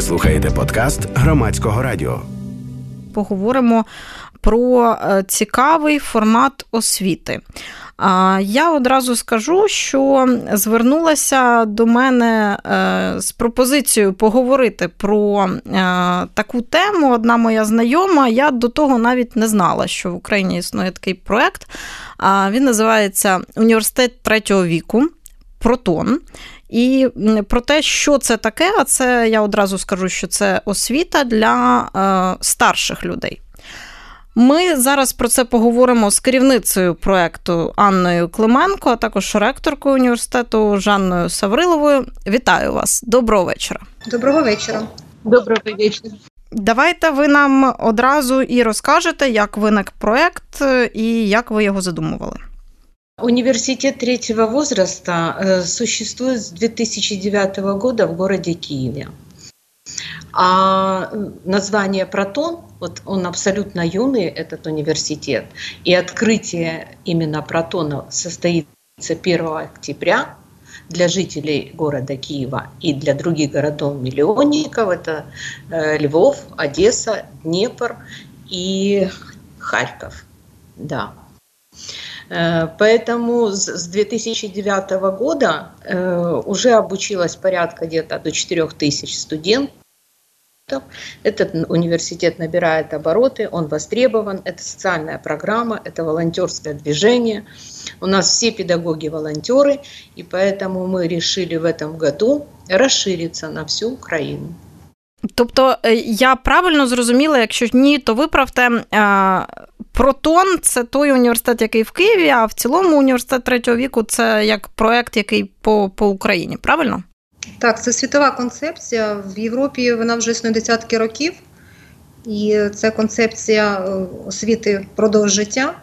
Ви слухаєте подкаст громадського радіо. Поговоримо про е, цікавий формат освіти. Я одразу скажу, що звернулася до мене е, з пропозицією поговорити про е, таку тему. Одна моя знайома. Я до того навіть не знала, що в Україні існує такий проект. Він називається Університет третього віку. Протон. І про те, що це таке, а це я одразу скажу, що це освіта для е, старших людей. Ми зараз про це поговоримо з керівницею проекту Анною Клименко, а також ректоркою університету Жанною Савриловою. Вітаю вас! Доброго вечора. Доброго вечора. Доброго вечора. Давайте ви нам одразу і розкажете, як виник проект і як ви його задумували. Университет третьего возраста э, существует с 2009 года в городе Киеве. А название «Протон», вот он абсолютно юный, этот университет, и открытие именно «Протона» состоится 1 октября для жителей города Киева и для других городов-миллионников. Это э, Львов, Одесса, Днепр и Харьков. Да. Э, поэтому с 2009 года э, уже обучилось порядка где-то до 4 тысяч студентов. Этот университет набирает обороты, он востребован, это социальная программа, это волонтерское движение. У нас все педагоги волонтеры, и поэтому мы решили в этом году расшириться на всю Украину. Тобто я правильно зрозуміла, якщо ні, то виправте Протон це той університет, який в Києві, а в цілому університет третього віку це як проект, який по, по Україні, правильно? Так, це світова концепція. В Європі вона вже існує десятки років, і це концепція е, освіти продовж життя,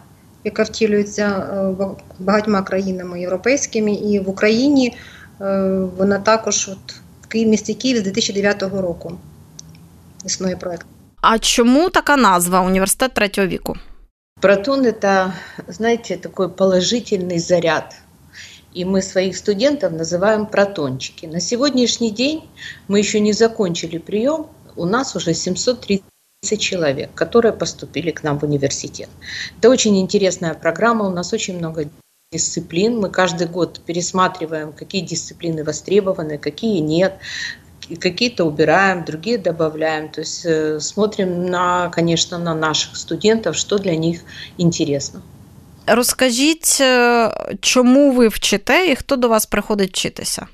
яка втілюється е, багатьма країнами європейськими, і в Україні е, вона також от в місті Київ з 2009 року існує проект. А чому така назва університет третього віку? Протон – это, знаете, такой положительный заряд. И мы своих студентов называем протончики. На сегодняшний день мы еще не закончили прием. У нас уже 730 человек, которые поступили к нам в университет. Это очень интересная программа. У нас очень много дисциплин. Мы каждый год пересматриваем, какие дисциплины востребованы, какие нет какие-то убираем, другие добавляем. То есть э, смотрим на, конечно, на наших студентов, что для них интересно. Розкажіть, чому ви вчите і хто до вас приходить вчитися?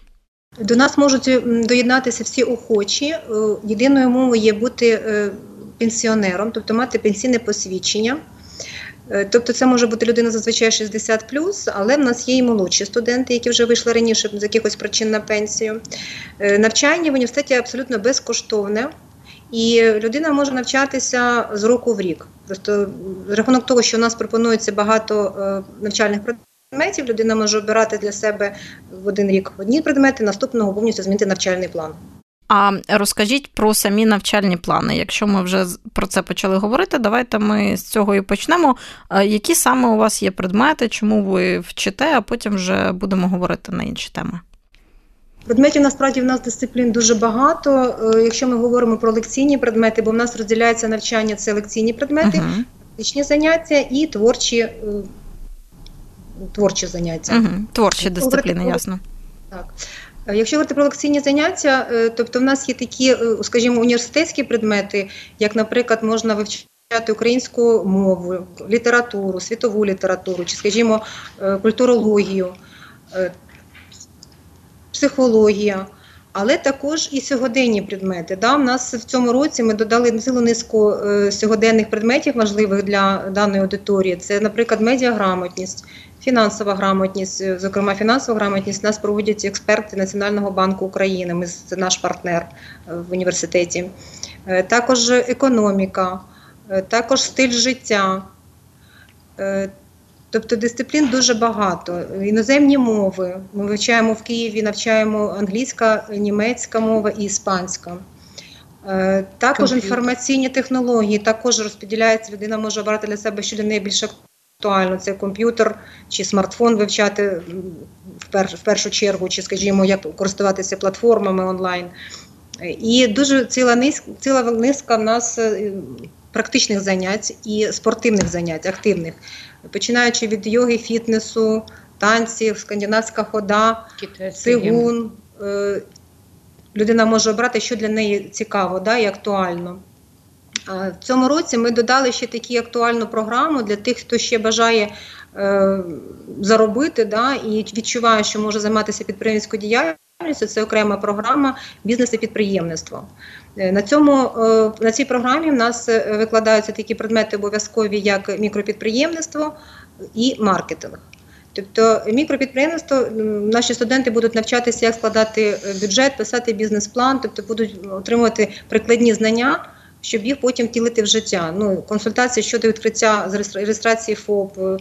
До нас можуть доєднатися всі охочі. Єдиною мовою є бути пенсіонером, тобто мати пенсійне посвідчення. Е, тобто це може бути людина зазвичай 60 але в нас є і молодші студенти, які вже вийшли раніше з якихось причин на пенсію. Е, навчання в університеті абсолютно безкоштовне, і людина може навчатися з року в рік. Просто за рахунок того, що у нас пропонується багато е, навчальних предметів, людина може обирати для себе в один рік одні предмети, наступного повністю змінити навчальний план. А розкажіть про самі навчальні плани. Якщо ми вже про це почали говорити, давайте ми з цього і почнемо. Які саме у вас є предмети, чому ви вчите, а потім вже будемо говорити на інші теми? Предметів насправді в нас дисциплін дуже багато. Е, якщо ми говоримо про лекційні предмети, бо в нас розділяється навчання це лекційні предмети, uh-huh. практичні заняття і творчі е, творчі заняття. Uh-huh. Творчі дисципліни, ясно. Так. Е, якщо говорити про лекційні заняття, е, тобто в нас є такі, е, скажімо, університетські предмети, як, наприклад, можна вивчати українську мову, літературу, світову літературу, чи, скажімо, культурологію, психологія. Але також і сьогоденні предмети. Да? У нас в цьому році ми додали цілу низку сьогоденних предметів, важливих для даної аудиторії. Це, наприклад, медіаграмотність, фінансова грамотність, е, зокрема фінансова грамотність, нас проводять експерти Національного банку України. Ми це наш партнер е, в університеті. Е, також економіка, також стиль життя. Тобто дисциплін дуже багато. Іноземні мови. Ми вивчаємо в Києві, навчаємо англійська, німецька мова і іспанська. Також інформаційні технології також розподіляється. Людина може обрати для себе, що для неї більше актуально це комп'ютер чи смартфон вивчати в першу чергу, чи, скажімо, як користуватися платформами онлайн. І дуже ціла низка, ціла низка в нас практичних занять і спортивних занять, активних, починаючи від йоги, фітнесу, танців, скандинавська хода, цигун. Людина може обрати, що для неї цікаво да, і актуально. В цьому році ми додали ще таку актуальну програму для тих, хто ще бажає е, заробити да, і відчуває, що може займатися підприємницькою діяльністю. Це окрема програма бізнес і підприємництво. Е, на цьому е, на цій програмі в нас викладаються такі предмети обов'язкові, як мікропідприємництво і маркетинг. Тобто мікропідприємництво, наші студенти будуть навчатися, як складати бюджет, писати бізнес-план, тобто будуть отримувати прикладні знання щоб їх потім втілити в життя. Ну, Консультації щодо відкриття з реєстрації ФОП, е,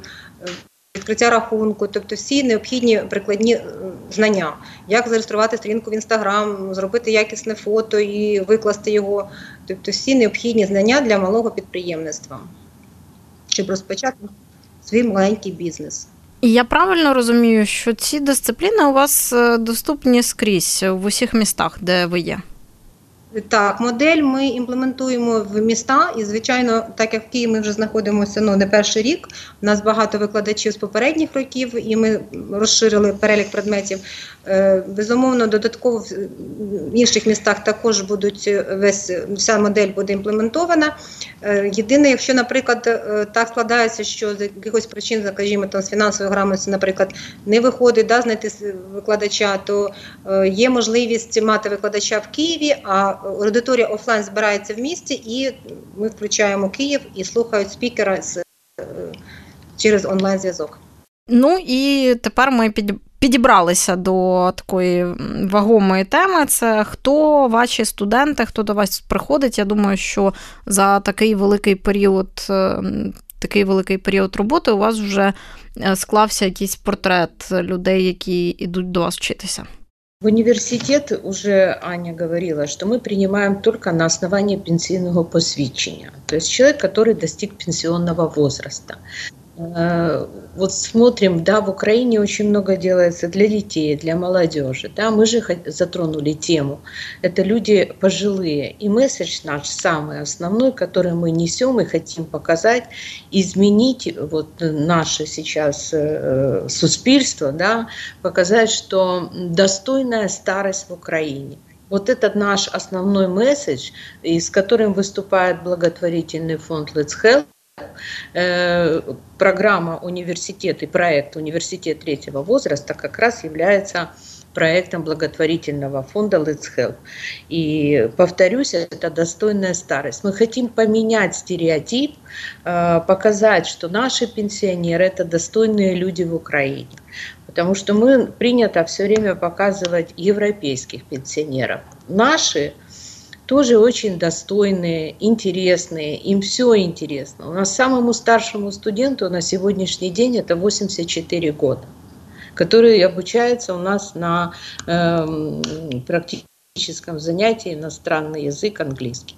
відкриття рахунку, тобто всі необхідні прикладні е, знання, як зареєструвати сторінку в інстаграм, зробити якісне фото і викласти його, тобто всі необхідні знання для малого підприємництва, щоб розпочати свій маленький бізнес. Я правильно розумію, що ці дисципліни у вас е, доступні скрізь в усіх містах, де ви є. Так, модель ми імплементуємо в міста, і звичайно, так як в Києві ми вже знаходимося ну не перший рік. У нас багато викладачів з попередніх років, і ми розширили перелік предметів. Е, безумовно, додатково в інших містах також будуть е, весь вся модель буде імплементована. Е, єдине, якщо, наприклад, так складається, що з якихось причин, скажімо, там з фінансової грамотності, наприклад, не виходить да, знайти викладача, то є можливість мати викладача в Києві. а аудиторія офлайн збирається в місті, і ми включаємо Київ і слухають спікера з, через онлайн-зв'язок. Ну і тепер ми під. Підібралися до такої вагомої теми. Це хто ваші студенти, хто до вас приходить. Я думаю, що за такий великий період, е, такий великий період роботи у вас вже е, склався якийсь портрет людей, які йдуть до вас вчитися. В университет уже Аня говорила, что мы принимаем только на основании пенсийного посвящения. То есть человек, который достиг пенсионного возраста. Э, вот смотрим, да, в Украине очень много делается для детей, для молодежи. Да, мы же затронули тему. Это люди пожилые. И месседж наш самый основной, который мы несем и хотим показать, изменить вот наше сейчас э, суспільство, да, показать, что достойная старость в Украине. Вот этот наш основной месседж, и с которым выступает благотворительный фонд Let's Help, программа университет и проект университет третьего возраста как раз является проектом благотворительного фонда Let's Help. И повторюсь, это достойная старость. Мы хотим поменять стереотип, э, показать, что наши пенсионеры это достойные люди в Украине. Потому что мы принято все время показывать европейских пенсионеров. Наши тоже очень достойные, интересные, им все интересно. У нас самому старшему студенту на сегодняшний день это 84 года, который обучается у нас на э, практическом занятии иностранный язык английский.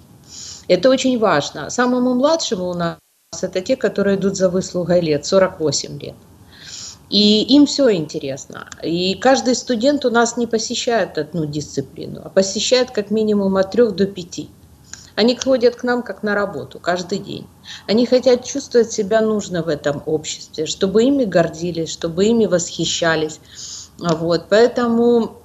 Это очень важно. Самому младшему у нас это те, которые идут за выслугой лет, 48 лет. И им все интересно. И каждый студент у нас не посещает одну дисциплину, а посещает как минимум от трех до пяти. Они ходят к нам как на работу каждый день. Они хотят чувствовать себя нужно в этом обществе, чтобы ими гордились, чтобы ими восхищались. Вот. Поэтому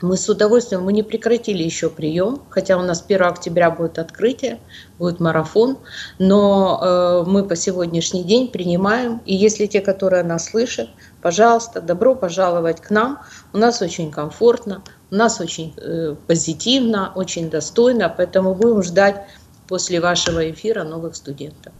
мы с удовольствием, мы не прекратили еще прием, хотя у нас 1 октября будет открытие, будет марафон, но э, мы по сегодняшний день принимаем, и если те, которые нас слышат, пожалуйста, добро пожаловать к нам, у нас очень комфортно, у нас очень э, позитивно, очень достойно, поэтому будем ждать после вашего эфира новых студентов.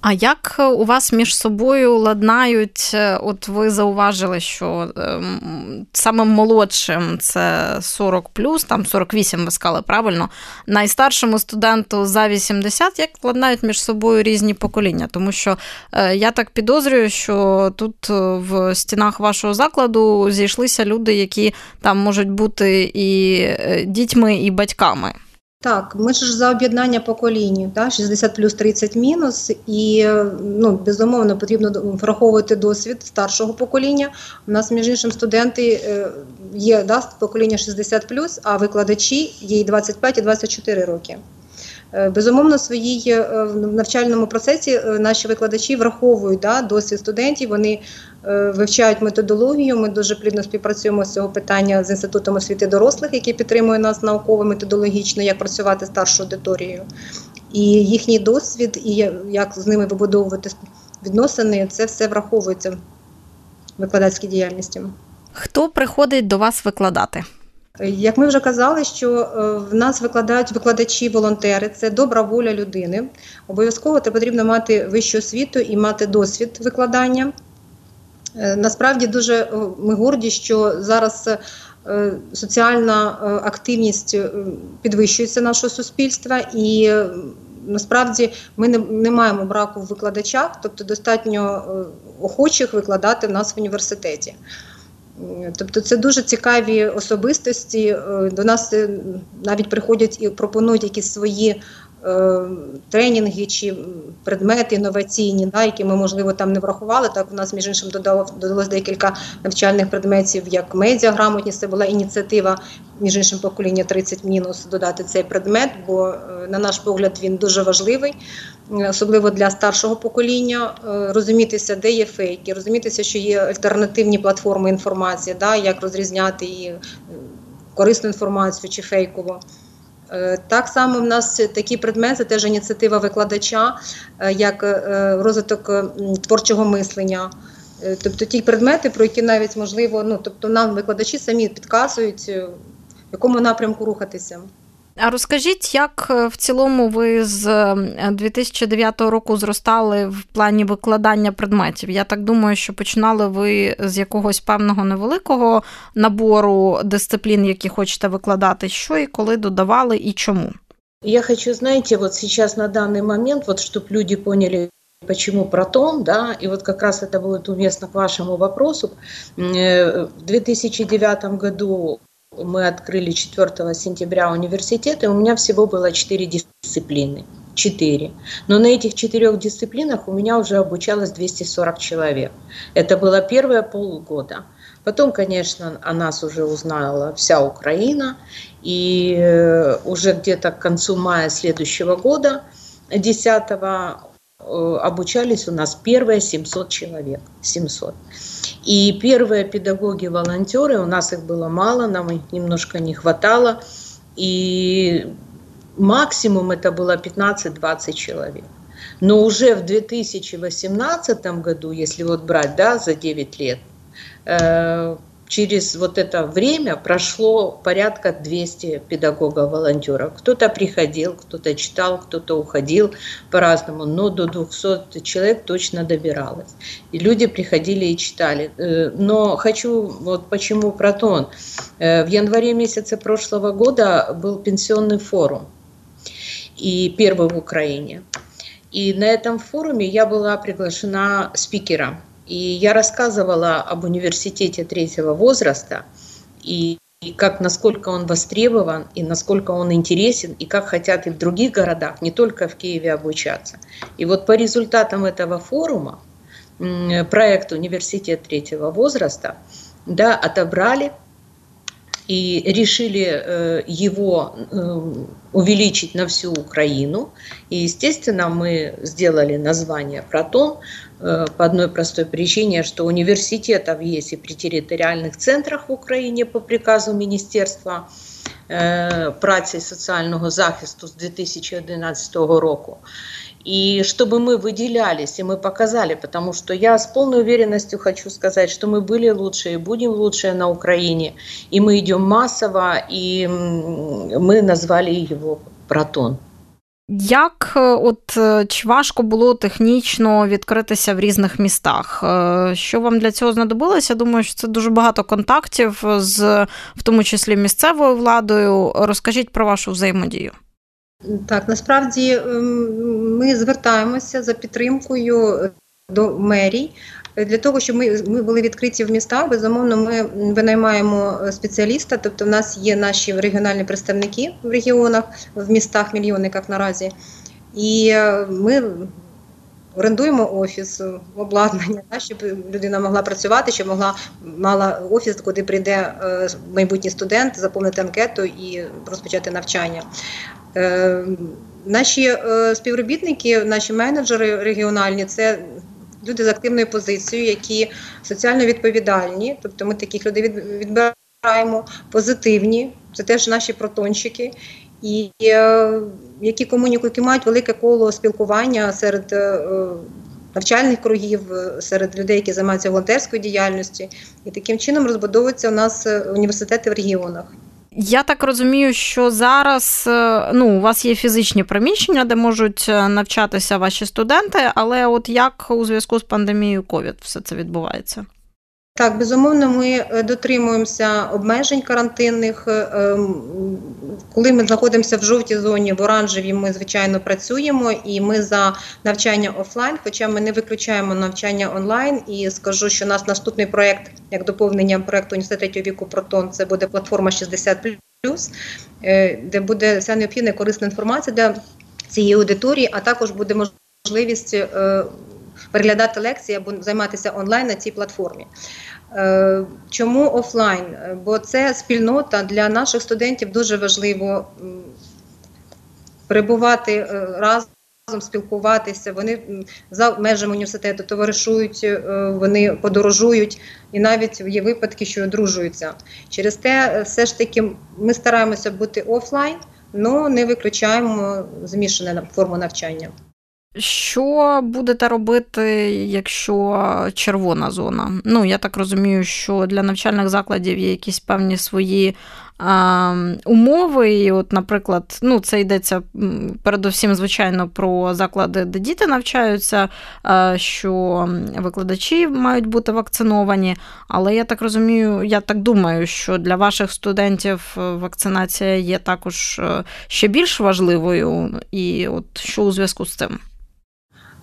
А як у вас між собою ладнають? От ви зауважили, що ем, самим молодшим це 40 там 48 ви сказали правильно. Найстаршому студенту за 80, як ладнають між собою різні покоління? Тому що е, я так підозрюю, що тут е, в стінах вашого закладу зійшлися люди, які там можуть бути і е, дітьми, і батьками. Так, ми ж за об'єднання поколінь, да, 60 плюс 30 мінус, і ну, безумовно потрібно враховувати досвід старшого покоління. У нас, між іншим, студенти е, є да, покоління 60 плюс, а викладачі їй 25 і 24 роки. Е, безумовно, в своїй е, навчальному процесі е, наші викладачі враховують да, досвід студентів, вони вивчають методологію. Ми дуже плідно співпрацюємо з цього питання з інститутом освіти дорослих, який підтримує нас науково методологічно, як працювати з старшою аудиторією. І їхній досвід, і як з ними вибудовувати відносини, це все враховується викладацькій діяльності. Хто приходить до вас викладати? Як ми вже казали, що е, в нас викладають викладачі-волонтери, це добра воля людини. Обов'язково це потрібно мати вищу освіту і мати досвід викладання. Е, насправді дуже е, ми горді, що зараз соціальна активність підвищується нашого суспільства, і насправді ми не, не маємо браку в викладачах, тобто достатньо охочих викладати в нас в університеті. Тобто це дуже цікаві особистості. Е, до нас е, навіть приходять і пропонують якісь свої тренінги чи предмети інноваційні, да, які ми, можливо, там не врахували. Так, у нас, між іншим, додалось декілька навчальних предметів, як медіаграмотність. Це була ініціатива, між іншим, покоління 30 мінус додати цей предмет, бо, на наш погляд, він дуже важливий особливо для старшого покоління, е, розумітися, де є фейки, розумітися, що є альтернативні платформи інформації, да, як розрізняти е, корисну інформацію чи фейкову. Е, так само в нас такі предмети, це теж ініціатива викладача, як розвиток творчого мислення. Тобто ті предмети, про які навіть можливо, ну тобто нам викладачі самі підказують, в якому напрямку рухатися. А розкажіть, як е, в цілому ви з 2009 е, року зростали в плані викладання предметів? Я так думаю, що починали ви з якогось певного невеликого набору дисциплін, які хочете викладати, що і коли додавали, і чому? Я хочу, знаете, вот сейчас на данный момент, вот чтобы люди поняли, почему протон, да, и вот как раз это будет уместно к вашему вопросу. Э, в 2009 году мы открыли 4 сентября университет, и у меня всего было 4 дисциплины. 4. Но на этих четырех дисциплинах у меня уже обучалось 240 человек. Это было первые полгода. Потом, конечно, о нас уже узнала вся Украина. И э, уже где-то к концу мая следующего года, 10 э, обучались у нас первые 700 человек. 700. И первые педагоги-волонтеры, у нас их было мало, нам их немножко не хватало, и максимум это было 15-20 человек. Но уже в 2018 году, если вот брать да, за 9 лет, э, через вот это время прошло порядка 200 педагогов-волонтеров. Кто-то приходил, кто-то читал, кто-то уходил по-разному, но до 200 человек точно добиралось. И люди приходили и читали. Э, но хочу, вот почему Протон. Э, в январе месяце прошлого года был пенсионный форум, и первый в Украине. И на этом форуме я была приглашена спикером и я рассказывала об университете третьего возраста и и как, насколько он востребован, и насколько он интересен, и как хотят и в других городах, не только в Киеве обучаться. И вот по результатам этого форума проект «Университет третьего возраста» да, отобрали и решили э, его э, увеличить на всю Украину. И, естественно, мы сделали название «Протон», по одной простой причине, что университетов есть и при территориальных центрах в Україні по приказу Міністерства э, праці і соціального захисту з 2011 року. И чтобы мы выделялись, и мы показали, потому что я с полной уверенностью хочу сказать, что мы были лучшие, и будем лучшие на Украине, и мы идем массово, и мы назвали его «Протон». Як е, от е, чи важко було технічно відкритися в різних містах? Е, що вам для цього знадобилося? Думаю, що це дуже багато контактів з в тому числі місцевою владою. Розкажіть про вашу взаємодію. Так, насправді ем, ми звертаємося за підтримкою до мерій. Для того, щоб ми ми були відкриті в містах, безумовно, ми винаймаємо спеціаліста, тобто в нас є наші регіональні представники в регіонах, в містах, мільйонниках наразі. І ми орендуємо офіс, обладнання, щоб людина могла працювати, щоб могла мала офіс, куди прийде е, майбутній студент, заповнити анкету і розпочати навчання. Е, наші е, співробітники, наші менеджери регіональні це люди з активною позицією, які соціально відповідальні, тобто ми таких людей відбираємо позитивні, це теж наші протончики. І е, які комунікують, які мають велике коло спілкування серед е, навчальних кругів, е, серед людей, які займаються волонтерською діяльністю, і таким чином розбудовуються у нас університети в регіонах. Я так розумію, що зараз ну, у вас є фізичні приміщення, де можуть навчатися ваші студенти, але от як у зв'язку з пандемією COVID все це відбувається? Так, безумовно, ми е, дотримуємося обмежень карантинних. Е, ем, коли ми знаходимося в жовтій зоні, в оранжевій, ми звичайно працюємо і ми за навчання офлайн, хоча ми не виключаємо навчання онлайн. І скажу, що у нас наступний проєкт, як доповнення проєкту університету третього віку Протон, це буде платформа 60+, е, де буде вся необхідна корисна інформація для цієї аудиторії, а також буде можливість переглядати лекції або займатися онлайн на цій платформі. Е, чому офлайн? Бо це спільнота для наших студентів дуже важливо перебувати е, разом. Спілкуватися, вони за межами університету товаришують, е, вони подорожують, і навіть є випадки, що одружуються. Через те, все ж таки, ми стараємося бути офлайн, але не виключаємо змішане форму навчання. Що будете робити, якщо червона зона? Ну, я так розумію, що для навчальних закладів є якісь певні свої а, умови. І, от, наприклад, ну, це йдеться передусім, звичайно, про заклади, де діти навчаються, а, що викладачі мають бути вакциновані. Але я так розумію, я так думаю, що для ваших студентів вакцинація є також е, ще більш важливою. І от що у зв'язку з цим?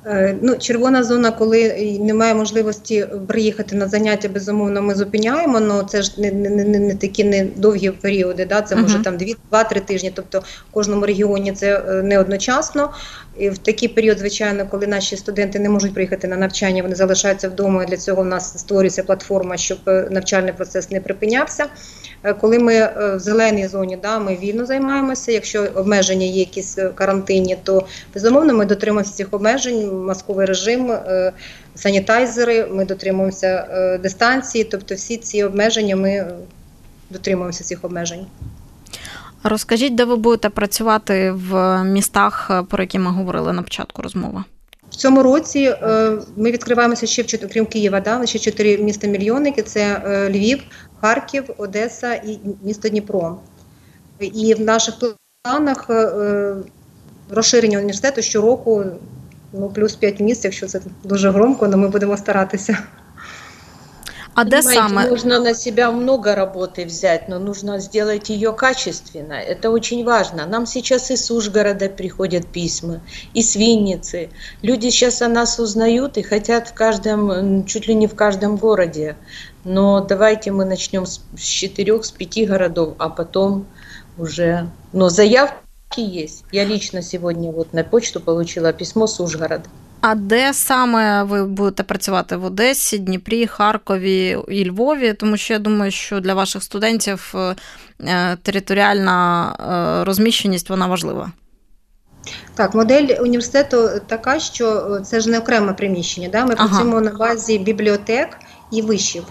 Е, ну, червона зона, коли немає можливості приїхати на заняття, безумовно, ми зупиняємо. але це ж не не, не, не такі не довгі періоди. Да? Це може uh-huh. там 2-3 тижні. Тобто в кожному регіоні це е, не одночасно. І в такий період, звичайно, коли наші студенти не можуть приїхати на навчання, вони залишаються вдома. і Для цього в нас створюється платформа, щоб е, навчальний процес не припинявся. Е, коли ми е, в зеленій зоні, да, ми вільно займаємося. Якщо обмеження є якісь карантинні, то безумовно ми дотримуємося цих обмежень, масковий режим, санітайзери. Ми дотримуємося дистанції, тобто всі ці обмеження ми дотримуємося цих обмежень. Розкажіть, де ви будете працювати в містах, е, про які ми говорили на початку розмови? В цьому році е, ми відкриваємося ще в крім Києва. Да, ще чотири міста мільйонники: це е, Львів, Харків, Одеса і місто Дніпро. І в наших планах розширення університету щороку ну плюс 5 місць, якщо це дуже громко, але ми будемо старатися. А где саме? Нужно на себя много работы взять, но нужно сделать ее качественно. Это очень важно. Нам сейчас и с Ужгорода приходят письма, и с Винницы. Люди сейчас о нас узнают и хотят в каждом, чуть ли не в каждом городе. Но давайте мы начнем с четырех, с пяти городов, а потом уже... Но заявки есть. Я лично сегодня вот на почту получила письмо с Ужгорода. А де саме ви будете працювати в Одесі, Дніпрі, Харкові і Львові? Тому що я думаю, що для ваших студентів е, територіальна е, розміщеність вона важлива. Так, модель університету така, що це ж не окреме приміщення. Да? Ми ага. працюємо на базі бібліотек і вишів.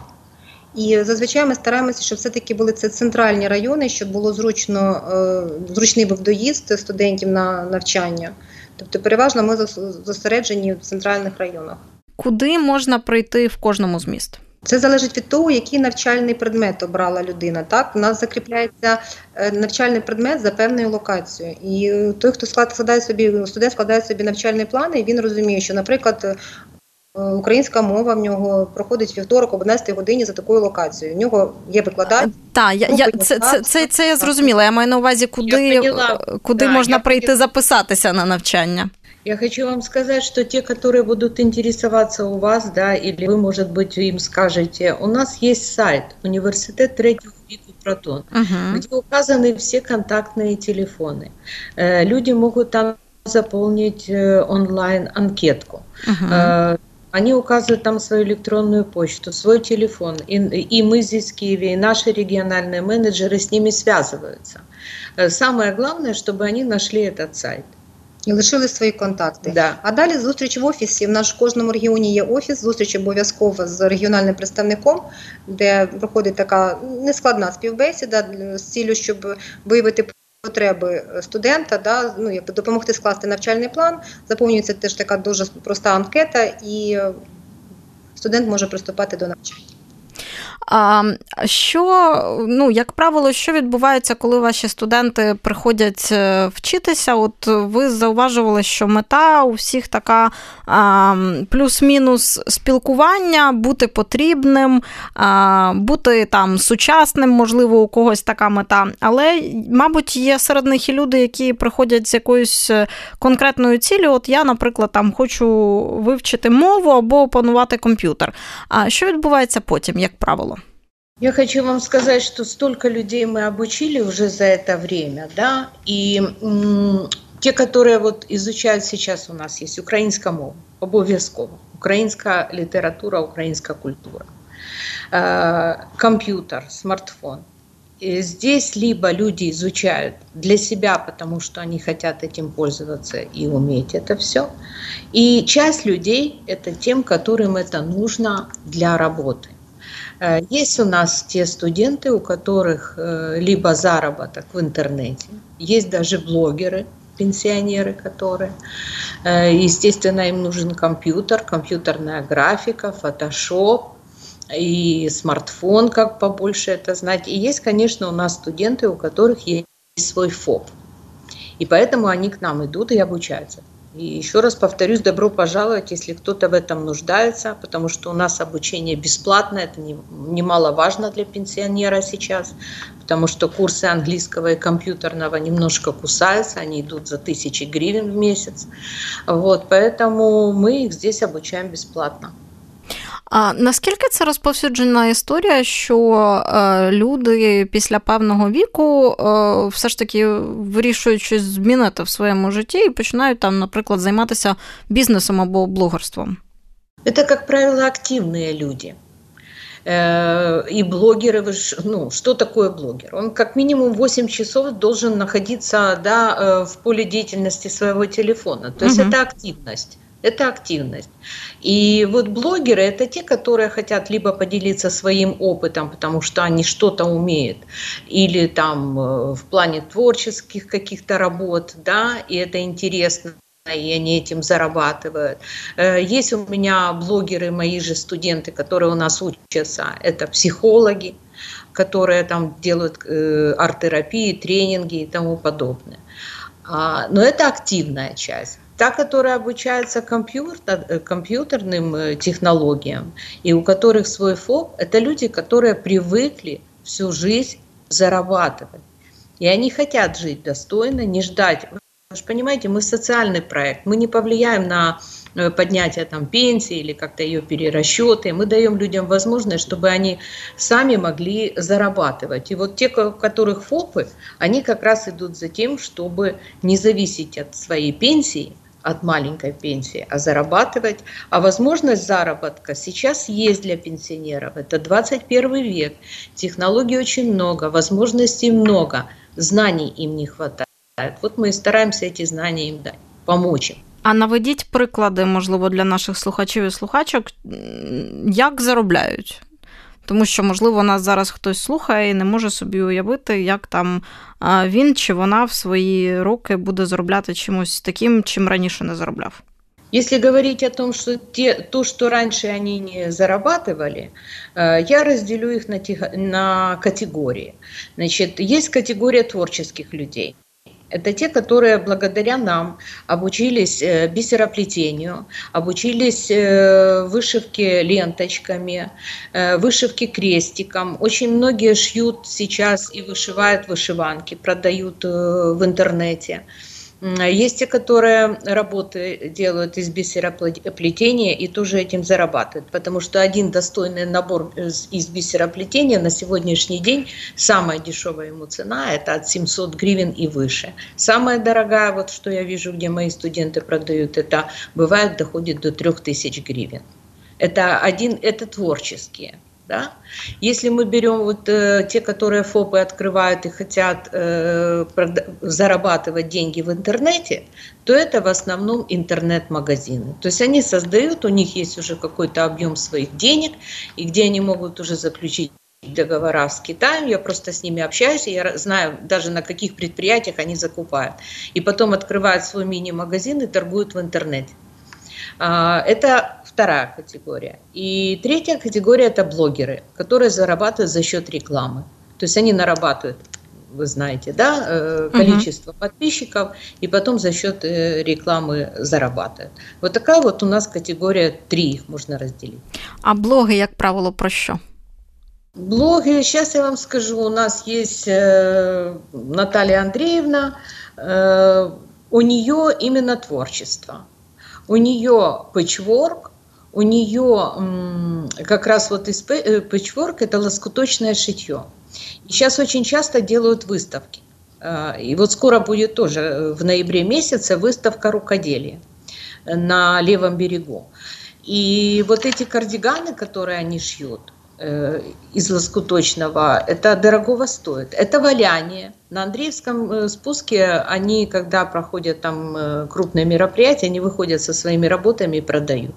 І зазвичай ми стараємося, щоб все-таки були це центральні райони, щоб було зручно е, зручний був доїзд студентів на навчання. Тобто, переважно ми зосереджені в центральних районах. Куди можна прийти в кожному з міст? Це залежить від того, який навчальний предмет обрала людина. Так, у нас закріпляється е, навчальний предмет за певною локацією. І той, хто складає собі студент, складає собі навчальний план, і він розуміє, що, наприклад, Е, українська мова в нього проходить вівторок об 11 годині за такою локацією. В нього є викладач. Так, я, я, це, це, це, це я зрозуміла. Я маю на увазі, куди, куди да, можна прийти записатися на навчання. Я хочу вам сказать, что те, которые будут интересоваться у вас, да, или вы, может быть, им скажете, у нас есть сайт Университет третьего века Протон, uh-huh. где указаны все контактные телефоны. Э, люди могут там заполнить э, онлайн анкетку. Uh-huh. Они указывают там свою электронную почту, свой телефон. И, и мы здесь в Киеве, и наши региональные менеджеры с ними связываются. Самое главное, чтобы они нашли этот сайт. І лишили свої контакти. Да. А далі зустріч в офісі. В нас в кожному регіоні є офіс, зустріч обов'язково з регіональним представником, де проходить така нескладна співбесіда з цілею, щоб виявити потреби студента, да, ну, допомогти скласти навчальний план. Заповнюється теж така дуже проста анкета, і студент може приступати до навчання. А що, ну, як правило, що відбувається, коли ваші студенти приходять е, вчитися? От ви зауважували, що мета у всіх така плюс-мінус спілкування, бути потрібним, бути там сучасним, можливо, у когось така мета. Але, мабуть, є серед них і люди, які приходять з якоюсь е, конкретною цілею. От я, наприклад, там хочу вивчити мову або опанувати комп'ютер. А що відбувається потім, як правило? Я хочу вам сказать, что столько людей мы обучили уже за это время, да, и те, которые вот изучают сейчас у нас есть украинская мова, обов'язково, украинская литература, украинская культура, э, компьютер, смартфон. И здесь либо люди изучают для себя, потому что они хотят этим пользоваться и уметь это все, и часть людей это тем, которым это нужно для работы. Э, есть у нас те студенты, у которых э, либо заработок в интернете, есть даже блогеры, пенсионеры, которые, э, естественно, им нужен компьютер, компьютерная графика, фотошоп, и смартфон, как побольше это знать. И есть, конечно, у нас студенты, у которых есть свой ФОП. И поэтому они к нам идут и обучаются. И еще раз повторюсь, добро пожаловать, если кто-то в этом нуждается, потому что у нас обучение бесплатное, это немаловажно для пенсионера сейчас, потому что курсы английского и компьютерного немножко кусаются, они идут за тысячи гривен в месяц. Вот, поэтому мы их здесь обучаем бесплатно. А наскільки це розповсюджена історія, що е, люди після певного віку е, все ж таки вирішують щось змінити в своєму житті і починають там, наприклад, займатися бізнесом або блогерством? Это, как правило, активные люди. И блогеры, ну, что такое блогер? Он как минимум 8 часов должен находиться да, в поле деятельности своего телефона. То есть угу. это активность Это активность. И вот блогеры – это те, которые хотят либо поделиться своим опытом, потому что они что-то умеют, или там э, в плане творческих каких-то работ, да, и это интересно, и они этим зарабатывают. Э, есть у меня блогеры, мои же студенты, которые у нас учатся, это психологи, которые там делают э, арт-терапии, тренинги и тому подобное. А, но это активная часть. Та, которая обучается компьютер, э, компьютерным э, технологиям и у которых свой ФОП, это люди, которые привыкли всю жизнь зарабатывать. И они хотят жить достойно, не ждать. Вы же понимаете, мы социальный проект, мы не повлияем на э, поднятие там, пенсии или как-то ее перерасчеты. Мы даем людям возможность, чтобы они сами могли зарабатывать. И вот те, у которых ФОПы, они как раз идут за тем, чтобы не зависеть от своей пенсии, от маленькой пенсии, а зарабатывать. А возможность заработка сейчас есть для пенсионеров. Это 21 век. Технологий очень много, возможностей много, знаний им не хватает. Вот мы и стараемся эти знания им дать, помочь им. А наведіть приклади, можливо, для наших слухачів і слухачок, як заробляють тому що, можливо, нас зараз хтось слухає і не може собі уявити, як там він чи вона в свої роки буде заробляти чимось таким, чим раніше не заробляв. Если говорить о том, что те, то, что раньше они не зарабатывали, я разделю их на, на категории. Значит, есть категория творческих людей. Это те, которые благодаря нам обучились э, бисероплетению, обучились э, вышивке ленточками, э, вышивке крестиком. Очень многие шьют сейчас и вышивают вышиванки, продают в интернете. Есть те, которые работы делают из бисероплетения и тоже этим зарабатывают, потому что один достойный набор из бисероплетения на сегодняшний день самая дешевая ему цена – это от 700 гривен и выше. Самая дорогая, вот что я вижу, где мои студенты продают, это бывает доходит до 3000 гривен. Это один, это творческие. Да? Если мы берем вот э, те, которые ФОПы открывают и хотят э, зарабатывать деньги в интернете, то это в основном интернет-магазины. То есть они создают, у них есть уже какой-то объем своих денег, и где они могут уже заключить договора с Китаем, я просто с ними общаюсь, и я знаю даже на каких предприятиях они закупают. И потом открывают свой мини-магазин и торгуют в интернете. А, это вторая категория. И третья категория – это блогеры, которые зарабатывают за счет рекламы. То есть они нарабатывают вы знаете, да, э, количество угу. подписчиков, и потом за счет э, рекламы зарабатывают. Вот такая вот у нас категория, три их можно разделить. А блоги, як правило, про що? Блоги, сейчас я вам скажу, у нас есть э, Наталья Андреевна, э, у нее именно творчество. У нее пэтчворк, у нее как раз вот из пэтчворк это лоскуточное шитье. И сейчас очень часто делают выставки. А, и вот скоро будет тоже в ноябре месяце выставка рукоделия на левом берегу. И вот эти кардиганы, которые они шьют, э, из лоскуточного, это дорогого стоит. Это валяние. На Андреевском э, спуске они, когда проходят там э, крупные мероприятия, они выходят со своими работами и продают.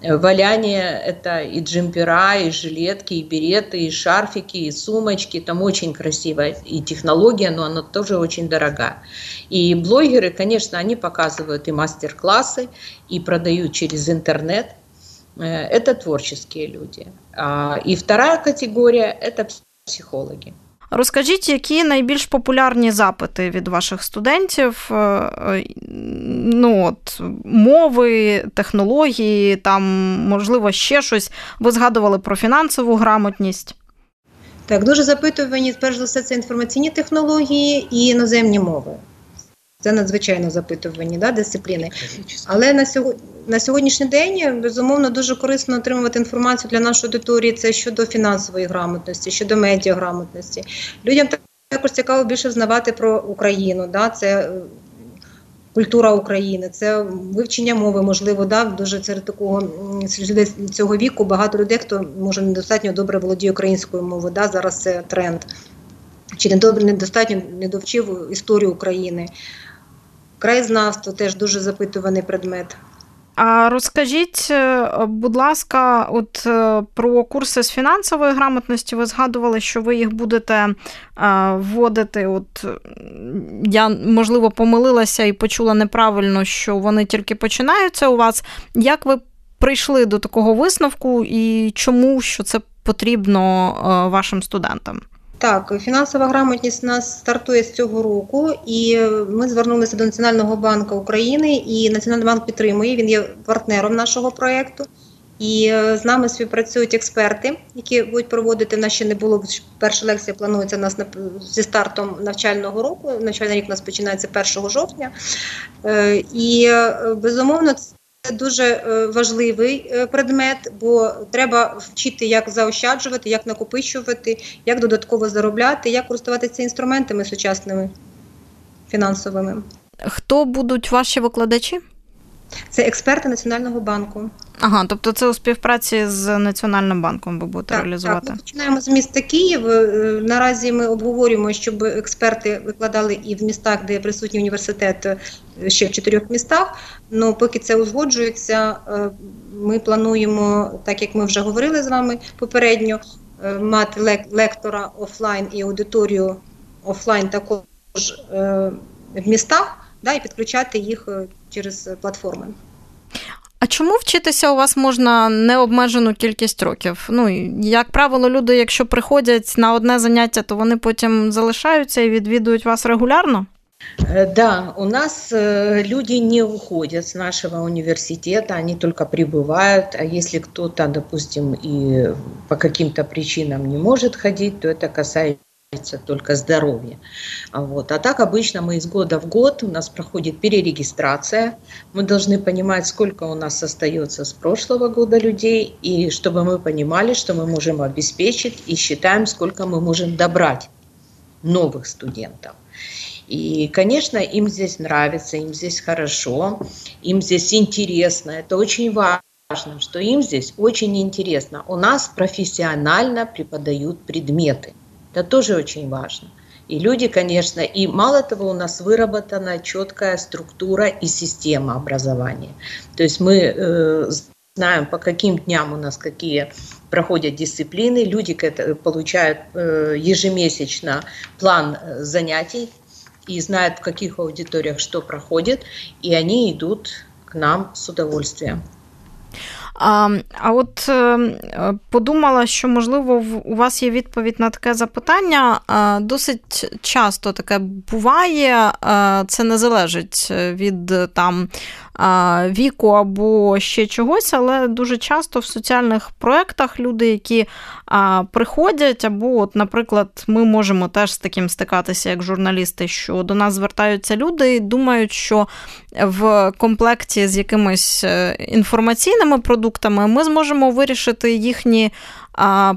Валяние – это и джемпера, и жилетки, и береты, и шарфики, и сумочки. Там очень красивая и технология, но она тоже очень дорогая. И блогеры, конечно, они показывают и мастер-классы, и продают через интернет. Э, это творческие люди. И вторая категория – это психологи. Розкажіть, які найбільш популярні запити від ваших студентів? Ну, от, Мови, технології, там, можливо, ще щось. Ви згадували про фінансову грамотність. Так, дуже запитувані, перш за все, це інформаційні технології і іноземні мови. Це надзвичайно запитувані да, дисципліни. Але на сьогодні на сьогоднішній день безумовно дуже корисно отримувати інформацію для нашої аудиторії. Це щодо фінансової грамотності, щодо медіаграмотності. Людям також цікаво більше знавати про Україну. Да, Це е, культура України, це вивчення мови, можливо, да, дуже серед такого людей цього віку багато людей, хто може недостатньо добре володіє українською мовою. Да, Зараз це тренд. Чи недостатньо не довчив історію України. Краєзнавство теж дуже запитуваний предмет. А розкажіть, е, будь ласка, от е, про курси з фінансової грамотності ви згадували, що ви їх будете е, вводити. От я, можливо, помилилася і почула неправильно, що вони тільки починаються у вас. Як ви прийшли до такого висновку і чому що це потрібно вашим студентам? Так, фінансова грамотність у нас стартує з цього року, і ми звернулися до Національного банку України, і Національний банк підтримує. Він є партнером нашого проєкту. І з нами співпрацюють експерти, які будуть проводити. В нас ще не було перша лекція. Планується у нас зі стартом навчального року. Навчальний рік у нас починається 1 жовтня, е, і е, безумовно дуже е, важливий е, предмет, бо треба вчити, як заощаджувати, як накопичувати, як додатково заробляти, як користуватися інструментами сучасними фінансовими. Хто будуть ваші викладачі? Це експерти Національного банку. Ага, тобто це у співпраці з Національним банком ви будете так, реалізувати? Так, Ми починаємо з міста Київ. Е, наразі ми обговорюємо, щоб експерти викладали і в містах, де присутній університет ще в чотирьох містах. Ну поки це узгоджується, е, ми плануємо, так як ми вже говорили з вами попередньо, мати лектора офлайн і аудиторію офлайн також в містах, да, і підключати їх через платформи. А чому вчитися у вас можна необмежену кількість років? Ну, як правило, люди, якщо приходять на одне заняття, то вони потім залишаються і відвідують вас регулярно? Э, да, у нас э, люди не уходят с нашего университета, они только прибывают, а если кто-то, допустим, и по каким-то причинам не может ходить, то это касается только здоровье. Вот. А так обычно мы из года в год, у нас проходит перерегистрация, мы должны понимать, сколько у нас остается с прошлого года людей, и чтобы мы понимали, что мы можем обеспечить, и считаем, сколько мы можем добрать новых студентов. И, конечно, им здесь нравится, им здесь хорошо, им здесь интересно. Это очень важно, что им здесь очень интересно. У нас профессионально преподают предметы. Это тоже очень важно. И люди, конечно, и мало того, у нас выработана четкая структура и система образования. То есть мы э, знаем, по каким дням у нас какие проходят дисциплины, люди получают э, ежемесячно план э, занятий и знают, в каких аудиториях что проходит, и они идут к нам с удовольствием. А а от е, подумала, що, можливо, у вас є відповідь на таке запитання. Досить часто таке буває, це не залежить від там віку або ще чогось, але дуже часто в соціальних проєктах люди, які приходять, або, от, наприклад, ми можемо теж з таким стикатися, як журналісти, що до нас звертаються люди і думають, що в комплекті з якимись е, інформаційними продуктами ми зможемо вирішити їхні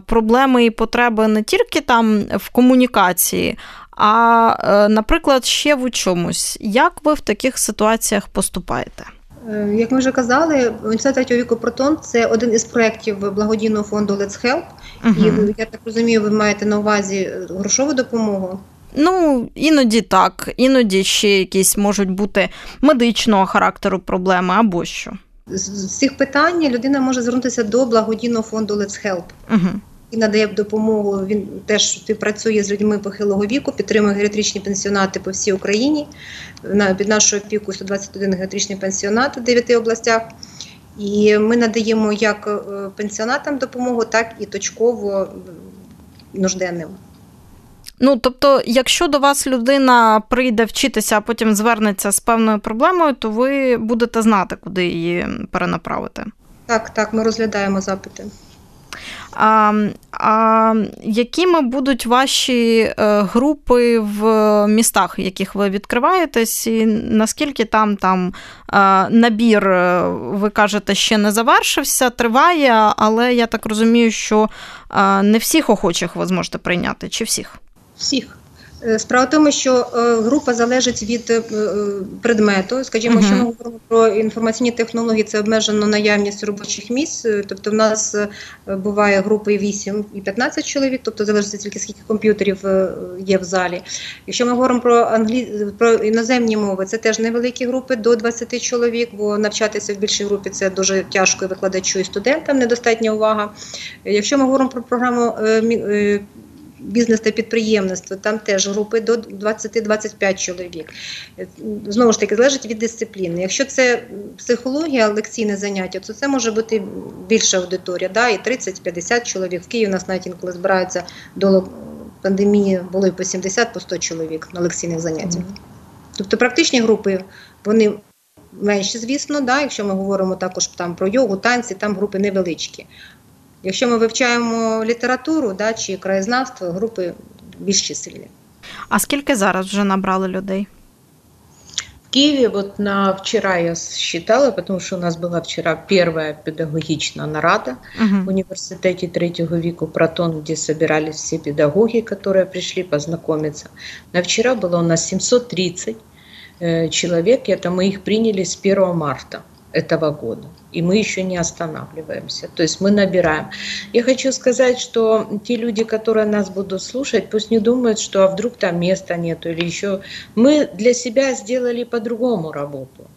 проблеми і потреби не тільки там в комунікації. А, е, наприклад, ще в чомусь. Як ви в таких ситуаціях поступаєте? Е, як ми вже казали, університет третього віку Протон це один із проєктів благодійного фонду Let's Help. Uh-huh. І я так розумію, ви маєте на увазі грошову допомогу. Ну, іноді так, іноді ще якісь можуть бути медичного характеру проблеми або що. З цих питань людина може звернутися до благодійного фонду Let's Help. Uh-huh і надає допомогу. Він теж співпрацює з людьми похилого віку, підтримує геріатричні пенсіонати по всій Україні. Під нашу опіку 121 геріатричний пенсіонат у 9 областях. І ми надаємо як е, пенсіонатам допомогу, так і точково нужденним. Ну, тобто, якщо до вас людина прийде вчитися, а потім звернеться з певною проблемою, то ви будете знати, куди її перенаправити. Так, так, ми розглядаємо запити. А, а Якими будуть ваші е, групи в містах, в яких ви відкриваєтесь, і наскільки там там е, набір, е, ви кажете, ще не завершився, триває, але я так розумію, що не всіх охочих ви зможете прийняти, чи всіх? Всіх. Е, справа в тому, що е, група залежить від е, предмету. Скажімо, uh-huh. що ми говоримо про інформаційні технології, це обмежено наявність робочих місць. Тобто, в нас буває групи 8 і 15 чоловік, тобто залежить тільки скільки комп'ютерів є в залі. Якщо ми говоримо про англі... про іноземні мови, це теж невеликі групи до 20 чоловік, бо навчатися в більшій групі це дуже тяжко і викладачу і студентам недостатня увага. Якщо ми говоримо про програму бізнес та підприємництво, там теж групи до 20-25 чоловік. Знову ж таки, залежить від дисципліни. Якщо це психологія, лекційне заняття, то це може бути більша аудиторія, да, і 30-50 чоловік. В Києві у нас навіть інколи збираються до пандемії, було і по 70 по 100 чоловік на лекційних заняттях. Тобто практичні групи, вони. Менші, звісно, да, якщо ми говоримо також там про йогу, танці, там групи невеличкі. Якщо ми вивчаємо літературу да, чи краєзнавство, групи більш чисельні. А скільки зараз вже набрали людей? В Киеве вот на вчера я считала, потому что у нас была вчера первая педагогичная нарада uh-huh. в университете третьего века Протон, где собирались все педагоги, которые пришли познакомиться. На вчера было у нас 730 э, человек, и это мы их приняли с 1 марта Этого года. И мы еще не останавливаемся. То есть мы набираем. Я хочу сказать, что те люди, которые нас будут слушать, пусть не думают, что а вдруг там места нету или еще. Мы для себя сделали по-другому работу.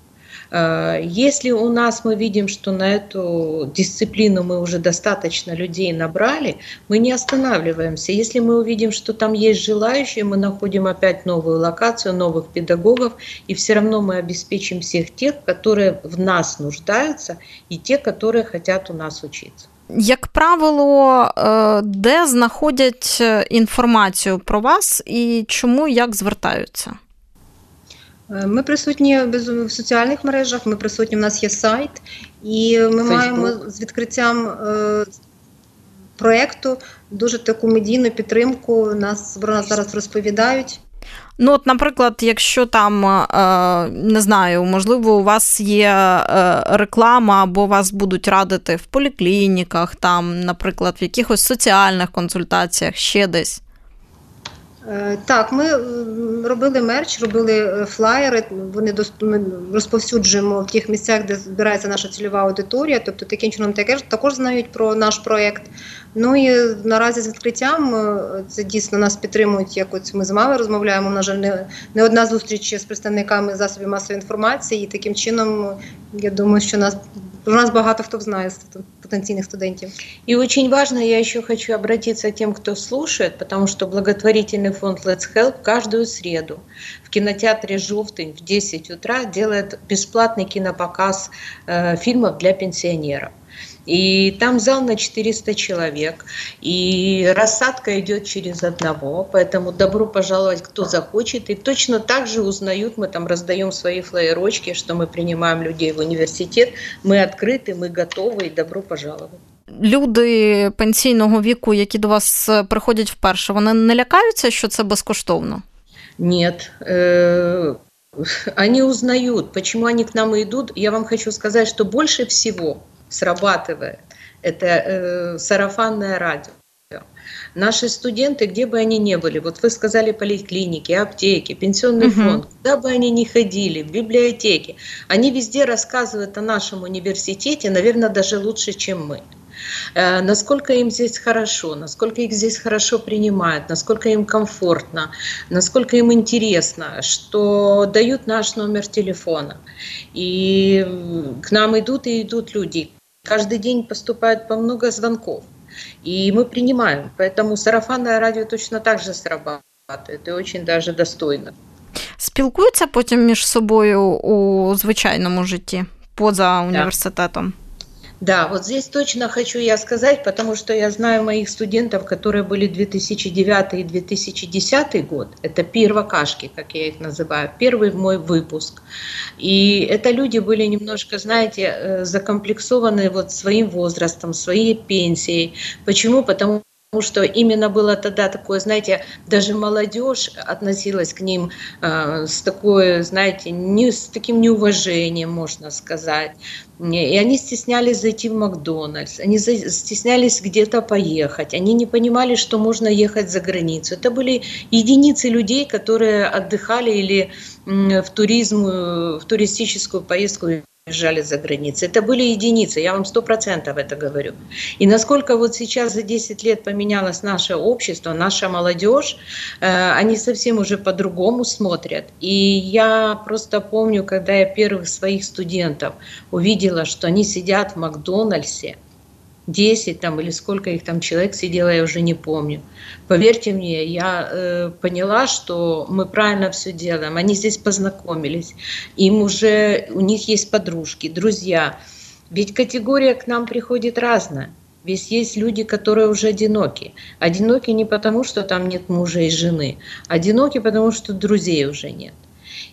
Э, если у нас мы видим, что на эту дисциплину мы уже достаточно людей набрали, мы не останавливаемся. Если мы увидим, что там есть желающие, мы находим опять новую локацию, новых педагогов, и все равно мы обеспечим всех тех, которые в нас нуждаются, и те, которые хотят у нас учиться. Як правило, де знаходять інформацію про вас і чому як звертаються? Е, ми присутні в соціальних мережах, ми присутні, у нас є сайт, і ми Facebook. маємо з відкриттям е, проєкту, дуже таку медійну підтримку. Нас про нас зараз розповідають. Ну, от, наприклад, якщо там е, не знаю, можливо, у вас є реклама, або вас будуть радити в поліклініках, там, наприклад, в якихось соціальних консультаціях, ще десь. Е, так, ми робили мерч, робили флаєри. Вони ми розповсюджуємо в тих місцях, де збирається наша цільова аудиторія. Тобто таким чином також знають про наш проєкт. Ну і наразі з відкриттям е, це дійсно нас підтримують. Як от ми з вами розмовляємо. На жаль, не, не одна зустріч з представниками засобів масової інформації. І таким чином, я думаю, що нас про нас багато хто знає з потенциальных студентов. И очень важно, я еще хочу обратиться к тем, кто слушает, потому что благотворительный фонд Let's Help каждую среду в кинотеатре «Жовтень» в 10 утра делает бесплатный кинопоказ э, фильмов для пенсионеров. И там зал на 400 человек, и рассадка идет через одного, поэтому добро пожаловать, кто захочет. И точно так же узнают, мы там раздаем свои флеерочки, что мы принимаем людей в университет, мы открыты, мы готовы, и добро пожаловать. Люди пенсійного віку, які до вас приходять вперше, вони не лякаються, що це безкоштовно? Нет. Э, они узнают, почему они к нам идут. Я вам хочу сказать, что больше всего Срабатывает. Это э, сарафанное радио. Наши студенты, где бы они ни были, вот вы сказали поликлиники, аптеки, пенсионный угу. фонд, куда бы они ни ходили, в библиотеке, они везде рассказывают о нашем университете, наверное, даже лучше, чем мы. Э, насколько им здесь хорошо, насколько их здесь хорошо принимают, насколько им комфортно, насколько им интересно, что дают наш номер телефона. И к нам идут и идут люди. Каждый день поступает по много звонков. И мы принимаем. Поэтому сарафанное радио точно так же срабатывает. И очень даже достойно. Спілкуються потім між собою у звичайному житті поза університетом? Да, вот здесь точно хочу я сказать, потому что я знаю моих студентов, которые были 2009 и 2010 год. Это первокашки, как я их называю, первый мой выпуск. И это люди были немножко, знаете, э, закомплексованы вот своим возрастом, своей пенсией. Почему? Потому потому что именно было тогда такое, знаете, даже молодежь относилась к ним э, с такой, знаете, не, с таким неуважением, можно сказать. И они стеснялись зайти в Макдональдс, они стеснялись где-то поехать, они не понимали, что можно ехать за границу. Это были единицы людей, которые отдыхали или в туризм, в туристическую поездку уезжали за границей. Это были единицы, я вам сто процентов это говорю. И насколько вот сейчас за 10 лет поменялось наше общество, наша молодежь, э, они совсем уже по-другому смотрят. И я просто помню, когда я первых своих студентов увидела, что они сидят в Макдональдсе, 10 там или сколько их там человек сидело, я уже не помню. Поверьте мне, я э, поняла, что мы правильно все делаем. Они здесь познакомились, им уже, у них есть подружки, друзья. Ведь категория к нам приходит разная. Ведь есть люди, которые уже одиноки. Одиноки не потому, что там нет мужа и жены. Одиноки, потому что друзей уже нет.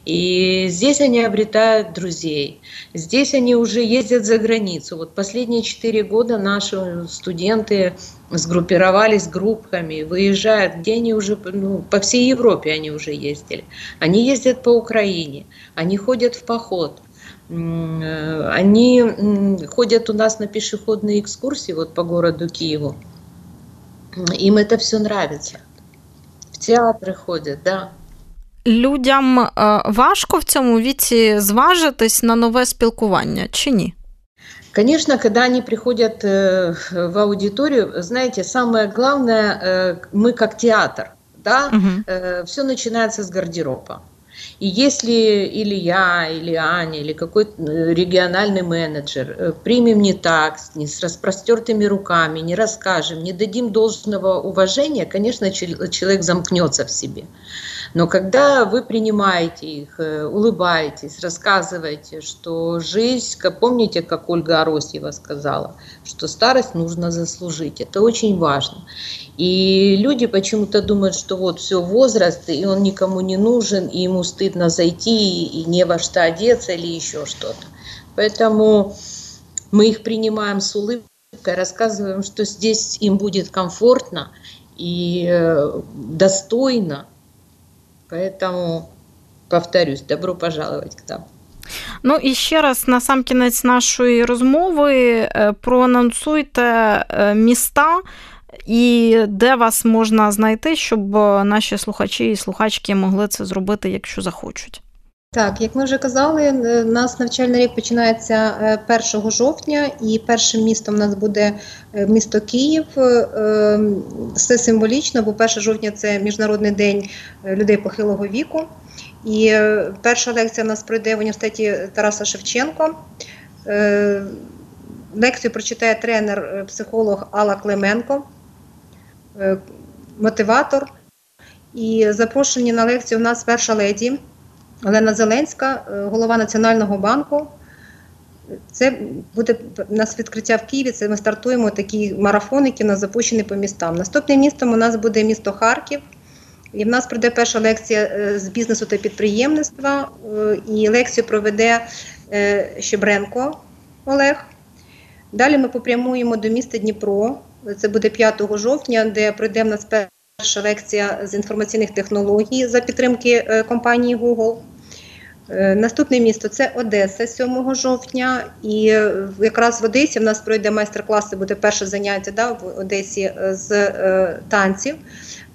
И здесь они обретают друзей. Здесь они уже ездят за границу. Вот последние четыре года наши студенты сгруппировались группами, выезжают, где они уже, ну, по всей Европе они уже ездили. Они ездят по Украине, они ходят в поход. Они ходят у нас на пешеходные экскурсии вот по городу Киеву. Им это все нравится. В театры ходят, да людям е, важко в цьому віці зважитись на нове спілкування чи ні? Конечно, когда они приходят э, в аудиторию, знаете, самое главное, э, мы как театр, да, угу. все начинается с гардероба. И если или я, или Аня, или какой-то региональный менеджер примем не так, не с распростертыми руками, не расскажем, не дадим должного уважения, конечно, человек замкнется в себе. Но когда вы принимаете их, э, улыбаетесь, рассказываете, что жизнь, помните, как Ольга Аросьева сказала, что старость нужно заслужить. Это очень важно. И люди почему-то думают, что вот все возраст, и он никому не нужен, и ему стыдно зайти, и не во что одеться или еще что-то. Поэтому мы их принимаем с улыбкой рассказываем, что здесь им будет комфортно и э, достойно. Поэтому, повторюсь, добро пожаловать к нам. Ну і ще раз на сам кінець нашої розмови е, проанонсуйте е, міста і де вас можна знайти, щоб наші слухачі і слухачки могли це зробити, якщо захочуть. Так, як ми вже казали, е, нас навчальний рік починається 1 жовтня, і першим містом у нас буде місто Київ. Все символічно, бо 1 жовтня це Міжнародний день людей похилого віку. І е, перша лекція в нас пройде в університеті Тараса Шевченко. Е, лекцію прочитає тренер-психолог е, Алла Клименко, мотиватор. І запрошені на лекцію у нас перша леді Олена Зеленська, голова Національного банку. Це буде у нас відкриття в Києві. Це ми стартуємо такий марафон, у нас запущений по містам. Наступним містом у нас буде місто Харків. І в нас пройде перша лекція е, з бізнесу та підприємництва, е, і лекцію проведе е, Щебренко Олег. Далі ми попрямуємо до міста Дніпро. Це буде 5 жовтня, де пройде в нас перша лекція з інформаційних технологій за підтримки компанії Google. Наступне місто це Одеса 7 жовтня, і якраз в Одесі в нас пройде майстер-клас, це буде перше заняття да, в Одесі з танців.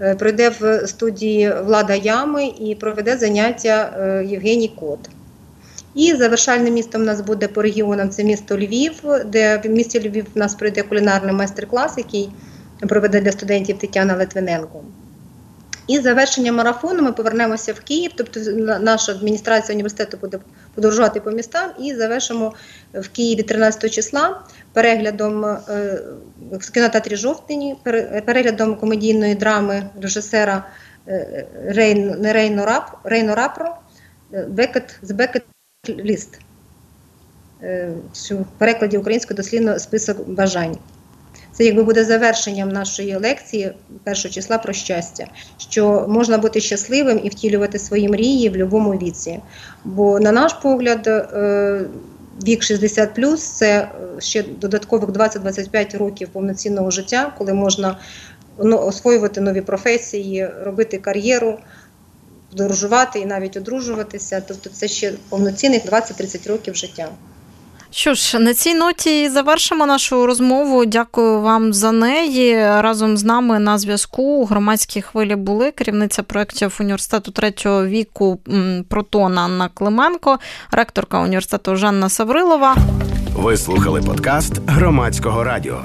Е, пройде в студії Влада Ями і проведе заняття е, Євгеній Кот. І завершальним містом у нас буде по регіонам це місто Львів, де в місті Львів у нас пройде кулінарний майстер-клас, який проведе для студентів Тетяна Литвиненко. І завершення марафону ми повернемося в Київ, тобто наша адміністрація університету буде подорожувати по містам і завершимо в Києві 13 числа переглядом е, в кінотеатрі Жовтині, переглядом комедійної драми режисера е, Рейн, Рейно, Рап, Рейно Рапро Бекет, з Бекет Ліст. В перекладі українською дослідно список бажань. Це якби буде завершенням нашої лекції першого числа про щастя, що можна бути щасливим і втілювати свої мрії в будь-якому віці. Бо, на наш погляд, е, вік 60 це ще додаткових 20-25 років повноцінного життя, коли можна ну, освоювати нові професії, робити кар'єру. Подорожувати і навіть одружуватися, тобто це ще повноцінних 20-30 років життя. Що ж, на цій ноті завершимо нашу розмову. Дякую вам за неї. Разом з нами на зв'язку у громадській хвилі були керівниця проєктів університету третього віку Протона Анна Клименко, ректорка університету Жанна Саврилова. Ви слухали подкаст громадського радіо.